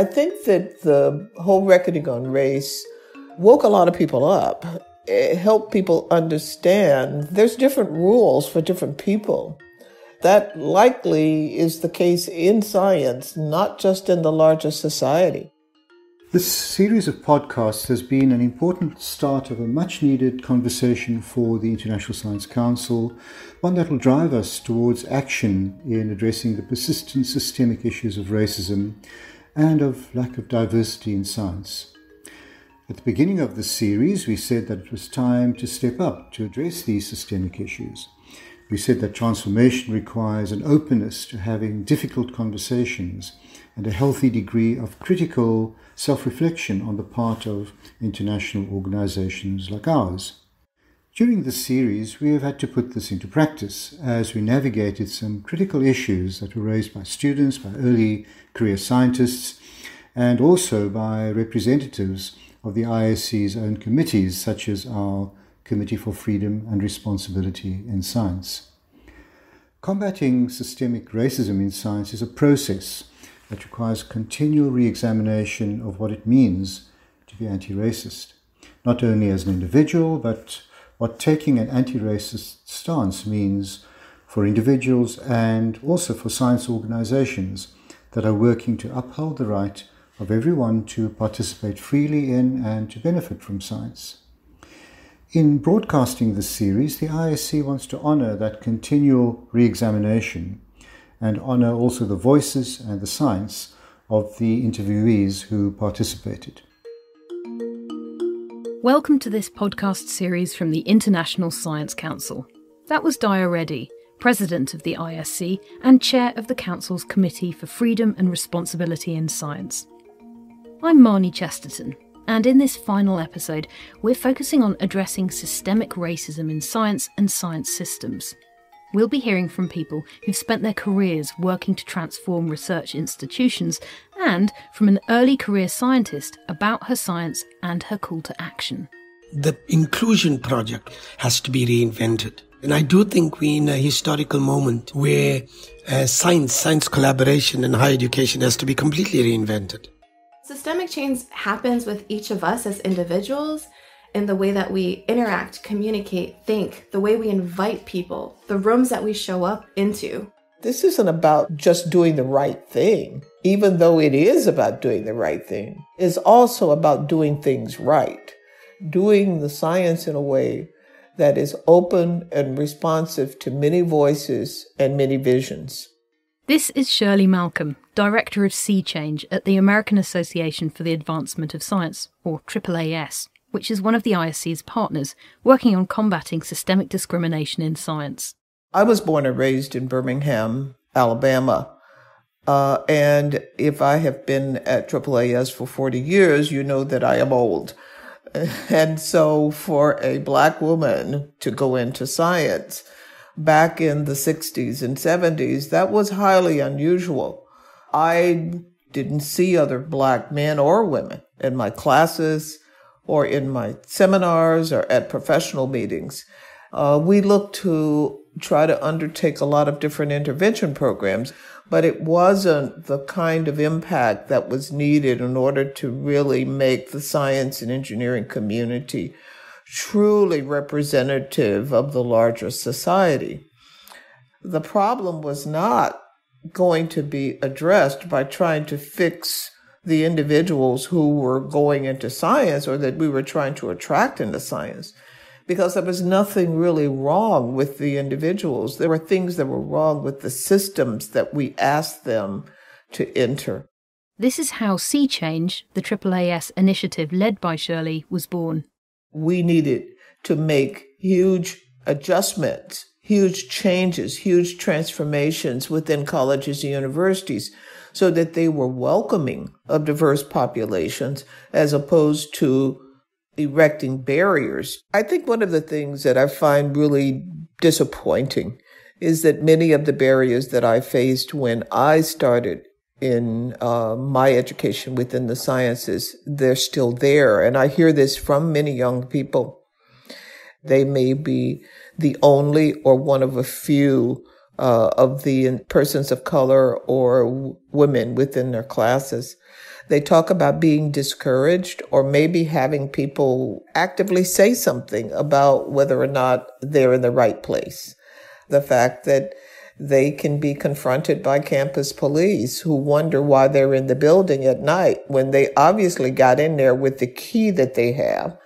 I think that the whole reckoning on race woke a lot of people up. It helped people understand there's different rules for different people. That likely is the case in science, not just in the larger society. This series of podcasts has been an important start of a much needed conversation for the International Science Council, one that will drive us towards action in addressing the persistent systemic issues of racism and of lack of diversity in science. At the beginning of the series, we said that it was time to step up to address these systemic issues. We said that transformation requires an openness to having difficult conversations and a healthy degree of critical self reflection on the part of international organizations like ours. During this series, we have had to put this into practice as we navigated some critical issues that were raised by students, by early career scientists, and also by representatives of the ISC's own committees, such as our Committee for Freedom and Responsibility in Science. Combating systemic racism in science is a process that requires continual re examination of what it means to be anti racist, not only as an individual, but what taking an anti racist stance means for individuals and also for science organizations that are working to uphold the right of everyone to participate freely in and to benefit from science. In broadcasting this series, the ISC wants to honour that continual re examination and honour also the voices and the science of the interviewees who participated. Welcome to this podcast series from the International Science Council. That was Daya Reddy, President of the ISC and Chair of the Council's Committee for Freedom and Responsibility in Science. I'm Marnie Chesterton, and in this final episode, we're focusing on addressing systemic racism in science and science systems. We'll be hearing from people who've spent their careers working to transform research institutions and from an early career scientist about her science and her call to action. The inclusion project has to be reinvented. And I do think we're in a historical moment where uh, science, science collaboration and higher education has to be completely reinvented. Systemic change happens with each of us as individuals in the way that we interact, communicate, think, the way we invite people, the rooms that we show up into. This isn't about just doing the right thing, even though it is about doing the right thing. It's also about doing things right, doing the science in a way that is open and responsive to many voices and many visions. This is Shirley Malcolm, Director of SEA Change at the American Association for the Advancement of Science, or AAAS, which is one of the ISC's partners working on combating systemic discrimination in science. I was born and raised in Birmingham, Alabama. Uh, and if I have been at AAAS for 40 years, you know that I am old. And so for a black woman to go into science, back in the 60s and 70s, that was highly unusual. I didn't see other black men or women in my classes or in my seminars or at professional meetings. Uh, we looked to try to undertake a lot of different intervention programs, but it wasn't the kind of impact that was needed in order to really make the science and engineering community truly representative of the larger society. The problem was not going to be addressed by trying to fix the individuals who were going into science or that we were trying to attract into science because there was nothing really wrong with the individuals. There were things that were wrong with the systems that we asked them to enter. This is how SEA Change, the AAAS initiative led by Shirley, was born we needed to make huge adjustments, huge changes, huge transformations within colleges and universities so that they were welcoming of diverse populations as opposed to erecting barriers. I think one of the things that I find really disappointing is that many of the barriers that I faced when I started in uh, my education within the sciences, they're still there. And I hear this from many young people. They may be the only or one of a few uh, of the persons of color or women within their classes. They talk about being discouraged or maybe having people actively say something about whether or not they're in the right place. The fact that they can be confronted by campus police who wonder why they're in the building at night when they obviously got in there with the key that they have.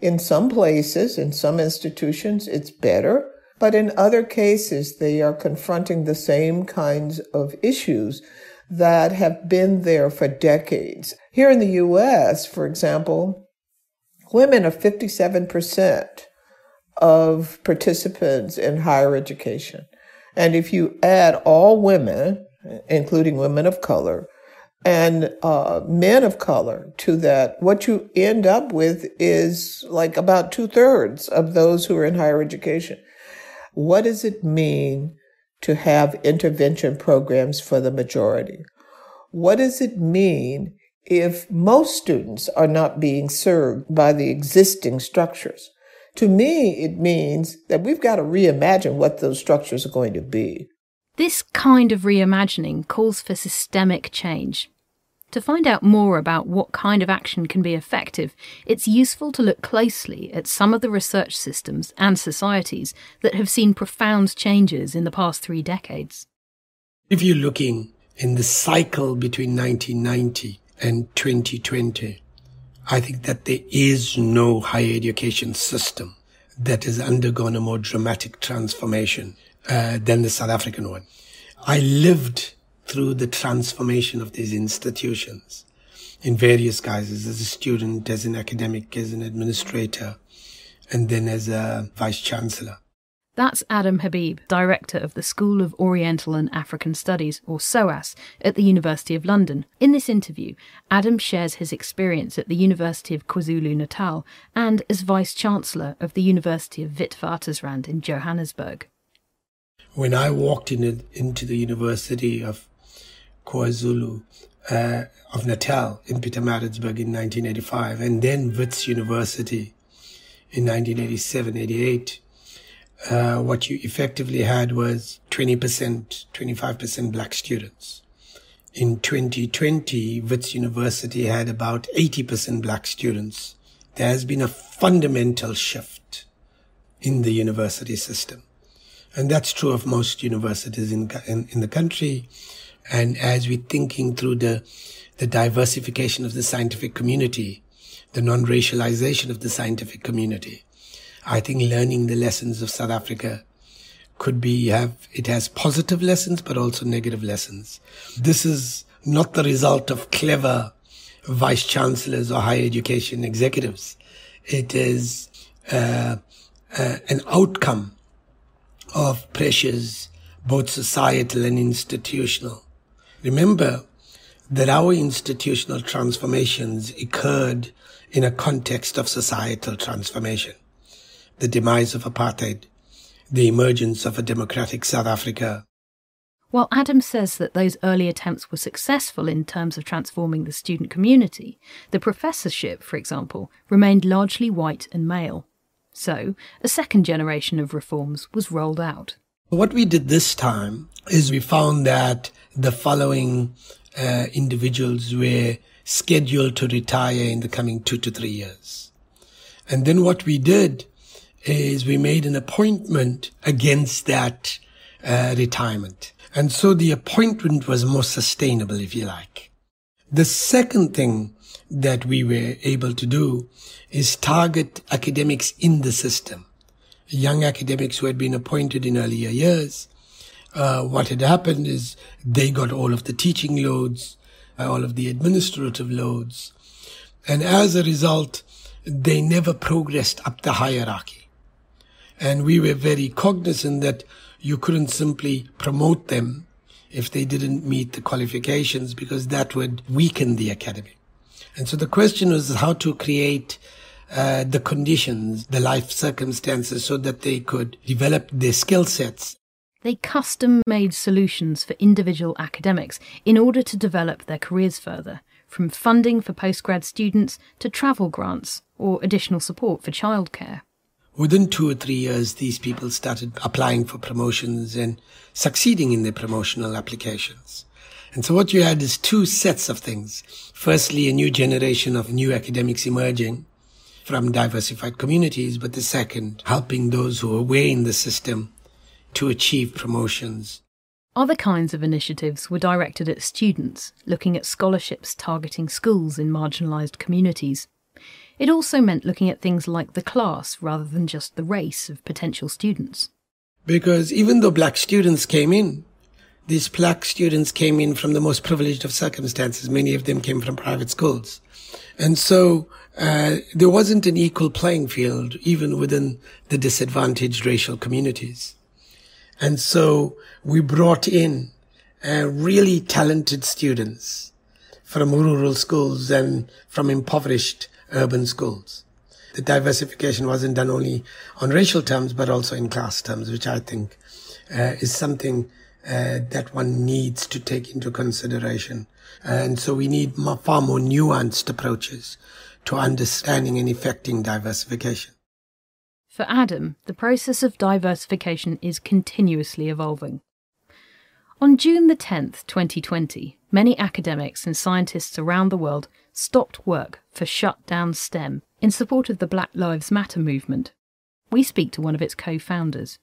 In some places, in some institutions, it's better, but in other cases, they are confronting the same kinds of issues that have been there for decades. Here in the U.S., for example, women are 57% of participants in higher education. And if you add all women, including women of color, and uh, men of color to that, what you end up with is like about two thirds of those who are in higher education. What does it mean to have intervention programs for the majority? What does it mean if most students are not being served by the existing structures? To me, it means that we've got to reimagine what those structures are going to be. This kind of reimagining calls for systemic change. To find out more about what kind of action can be effective, it's useful to look closely at some of the research systems and societies that have seen profound changes in the past three decades. If you're looking in the cycle between 1990 and 2020, I think that there is no higher education system that has undergone a more dramatic transformation uh, than the South African one. I lived through the transformation of these institutions in various guises as a student, as an academic, as an administrator, and then as a vice chancellor. That's Adam Habib, Director of the School of Oriental and African Studies, or SOAS, at the University of London. In this interview, Adam shares his experience at the University of KwaZulu Natal and as Vice Chancellor of the University of Witwatersrand in Johannesburg. When I walked in, into the University of KwaZulu uh, of Natal in Peter Pietermaritzburg in 1985, and then Wits University in 1987 88, uh, what you effectively had was 20%, 25% black students. In 2020, Wits University had about 80% black students. There has been a fundamental shift in the university system. And that's true of most universities in, in, in the country. And as we're thinking through the, the diversification of the scientific community, the non-racialization of the scientific community, I think learning the lessons of South Africa could be have it has positive lessons but also negative lessons. This is not the result of clever vice chancellors or higher education executives. It is uh, uh, an outcome of pressures, both societal and institutional. Remember that our institutional transformations occurred in a context of societal transformation the demise of apartheid, the emergence of a democratic South Africa. While Adam says that those early attempts were successful in terms of transforming the student community, the professorship, for example, remained largely white and male. So, a second generation of reforms was rolled out. What we did this time is we found that the following uh, individuals were scheduled to retire in the coming two to three years. And then what we did is we made an appointment against that uh, retirement. And so the appointment was more sustainable, if you like. The second thing that we were able to do is target academics in the system. Young academics who had been appointed in earlier years. Uh, what had happened is they got all of the teaching loads, uh, all of the administrative loads. And as a result, they never progressed up the hierarchy. And we were very cognizant that you couldn't simply promote them if they didn't meet the qualifications because that would weaken the academy. And so the question was how to create uh, the conditions, the life circumstances so that they could develop their skill sets. They custom made solutions for individual academics in order to develop their careers further, from funding for postgrad students to travel grants or additional support for childcare. within two or three years, these people started applying for promotions and succeeding in their promotional applications. And so what you had is two sets of things. Firstly, a new generation of new academics emerging from diversified communities, but the second, helping those who are way in the system to achieve promotions. Other kinds of initiatives were directed at students, looking at scholarships targeting schools in marginalised communities. It also meant looking at things like the class rather than just the race of potential students. Because even though black students came in, these black students came in from the most privileged of circumstances. Many of them came from private schools. And so uh, there wasn't an equal playing field even within the disadvantaged racial communities. And so we brought in uh, really talented students from rural schools and from impoverished urban schools. The diversification wasn't done only on racial terms, but also in class terms, which I think uh, is something uh, that one needs to take into consideration. And so we need far more nuanced approaches to understanding and effecting diversification. For Adam, the process of diversification is continuously evolving. On June the 10th, 2020, many academics and scientists around the world stopped work for Shut Down STEM in support of the Black Lives Matter movement. We speak to one of its co founders.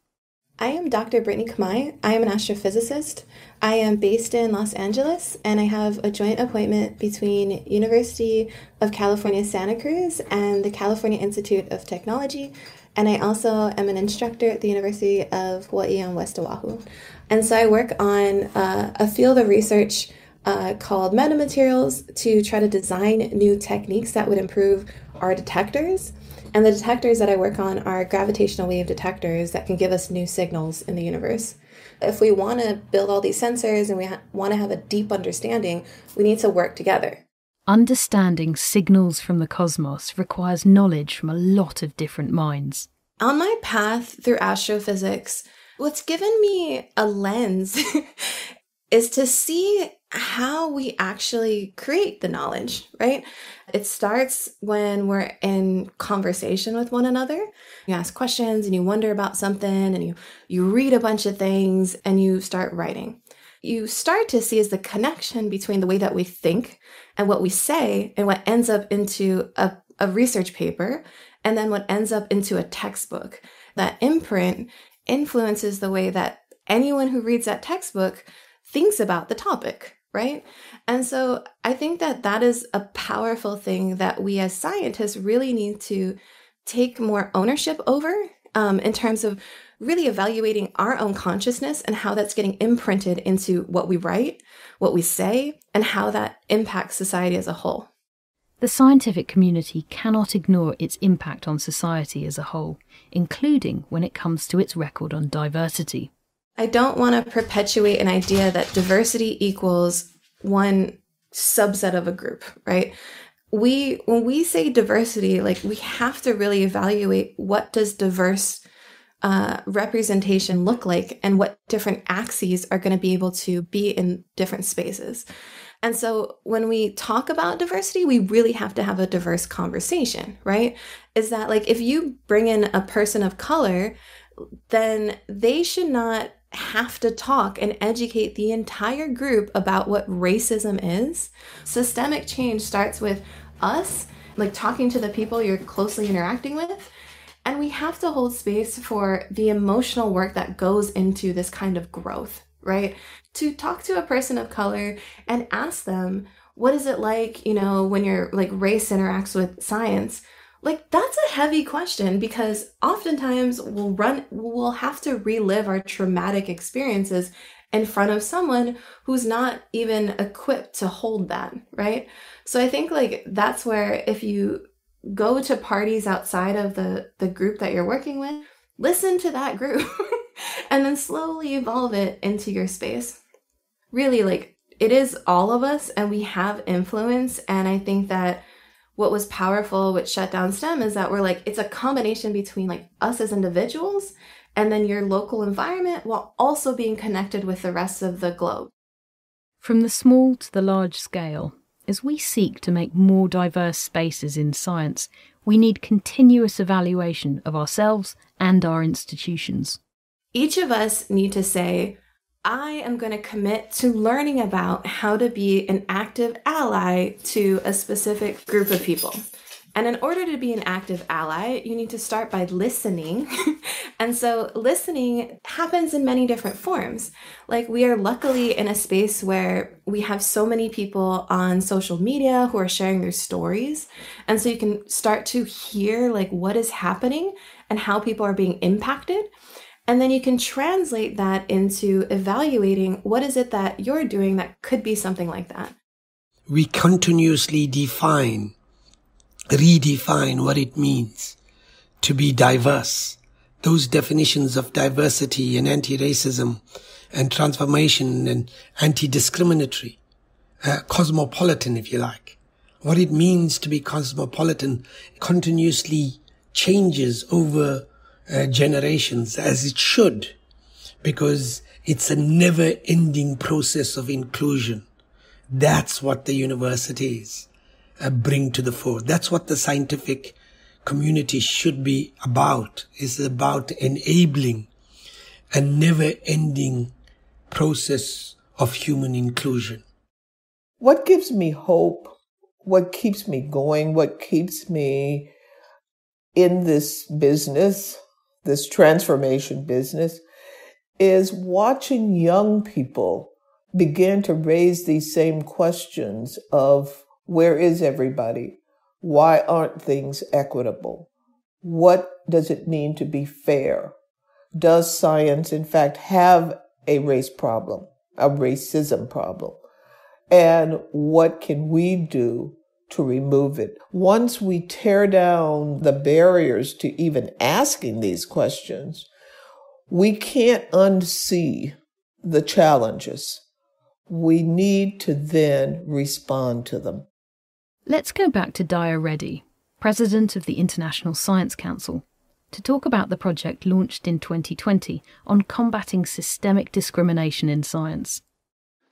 I am Dr. Brittany Kamai. I am an astrophysicist. I am based in Los Angeles and I have a joint appointment between University of California Santa Cruz and the California Institute of Technology. And I also am an instructor at the University of Hawaii on West Oahu. And so I work on uh, a field of research uh, called metamaterials to try to design new techniques that would improve our detectors. And the detectors that I work on are gravitational wave detectors that can give us new signals in the universe. If we want to build all these sensors and we ha- want to have a deep understanding, we need to work together. Understanding signals from the cosmos requires knowledge from a lot of different minds. On my path through astrophysics, what's given me a lens is to see how we actually create the knowledge, right? It starts when we're in conversation with one another. You ask questions and you wonder about something and you you read a bunch of things and you start writing. You start to see is the connection between the way that we think and what we say and what ends up into a, a research paper and then what ends up into a textbook. That imprint influences the way that anyone who reads that textbook thinks about the topic right? And so I think that that is a powerful thing that we as scientists really need to take more ownership over um, in terms of really evaluating our own consciousness and how that's getting imprinted into what we write, what we say, and how that impacts society as a whole. The scientific community cannot ignore its impact on society as a whole, including when it comes to its record on diversity. I don't want to perpetuate an idea that diversity equals one subset of a group, right? We when we say diversity, like we have to really evaluate what does diverse uh, representation look like and what different axes are going to be able to be in different spaces. And so when we talk about diversity, we really have to have a diverse conversation, right? Is that like if you bring in a person of color, then they should not have to talk and educate the entire group about what racism is. Systemic change starts with us, like talking to the people you're closely interacting with. And we have to hold space for the emotional work that goes into this kind of growth, right? To talk to a person of color and ask them, what is it like, you know, when your like race interacts with science? Like that's a heavy question because oftentimes we'll run we'll have to relive our traumatic experiences in front of someone who's not even equipped to hold that, right? So I think like that's where if you go to parties outside of the the group that you're working with, listen to that group and then slowly evolve it into your space. Really like it is all of us and we have influence and I think that what was powerful with shut down stem is that we're like it's a combination between like us as individuals and then your local environment while also being connected with the rest of the globe from the small to the large scale as we seek to make more diverse spaces in science we need continuous evaluation of ourselves and our institutions. Each of us need to say, I am going to commit to learning about how to be an active ally to a specific group of people. And in order to be an active ally, you need to start by listening. and so listening happens in many different forms. Like we are luckily in a space where we have so many people on social media who are sharing their stories. And so you can start to hear like what is happening and how people are being impacted. And then you can translate that into evaluating what is it that you're doing that could be something like that. We continuously define redefine what it means to be diverse. Those definitions of diversity and anti-racism and transformation and anti-discriminatory, uh, cosmopolitan, if you like. What it means to be cosmopolitan continuously changes over uh, generations as it should because it's a never ending process of inclusion. That's what the universities uh, bring to the fore. That's what the scientific community should be about. Is about enabling a never ending process of human inclusion. What gives me hope? What keeps me going? What keeps me in this business, this transformation business, is watching young people begin to raise these same questions of where is everybody? Why aren't things equitable? What does it mean to be fair? Does science, in fact, have a race problem, a racism problem? And what can we do to remove it? Once we tear down the barriers to even asking these questions, we can't unsee the challenges. We need to then respond to them. Let's go back to Daya Reddy, President of the International Science Council, to talk about the project launched in 2020 on combating systemic discrimination in science.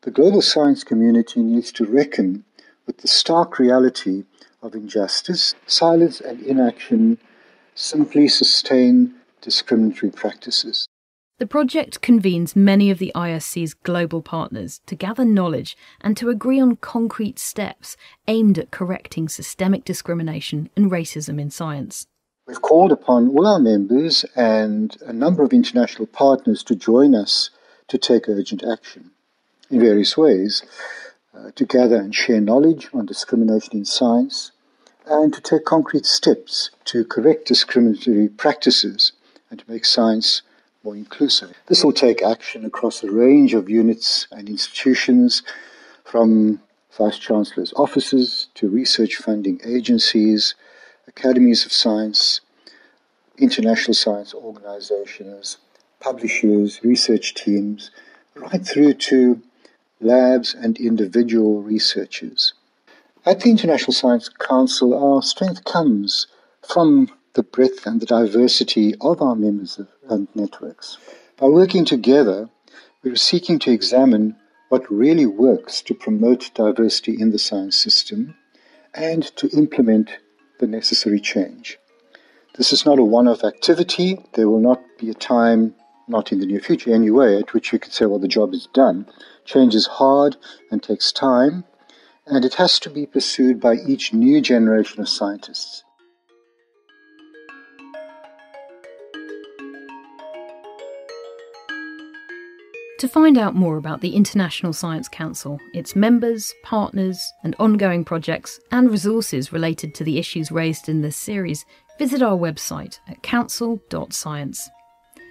The global science community needs to reckon with the stark reality of injustice. Silence and inaction simply sustain discriminatory practices. The project convenes many of the ISC's global partners to gather knowledge and to agree on concrete steps aimed at correcting systemic discrimination and racism in science. We've called upon all our members and a number of international partners to join us to take urgent action in various ways uh, to gather and share knowledge on discrimination in science and to take concrete steps to correct discriminatory practices and to make science more inclusive. This will take action across a range of units and institutions, from Vice Chancellor's offices to research funding agencies, academies of science, international science organizations, publishers, research teams, right through to labs and individual researchers. At the International Science Council, our strength comes from the breadth and the diversity of our members and networks. By working together, we are seeking to examine what really works to promote diversity in the science system and to implement the necessary change. This is not a one off activity. There will not be a time, not in the near future anyway, at which we can say, well, the job is done. Change is hard and takes time, and it has to be pursued by each new generation of scientists. To find out more about the International Science Council, its members, partners, and ongoing projects, and resources related to the issues raised in this series, visit our website at council.science.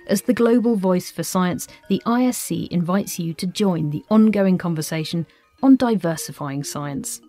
As the global voice for science, the ISC invites you to join the ongoing conversation on diversifying science.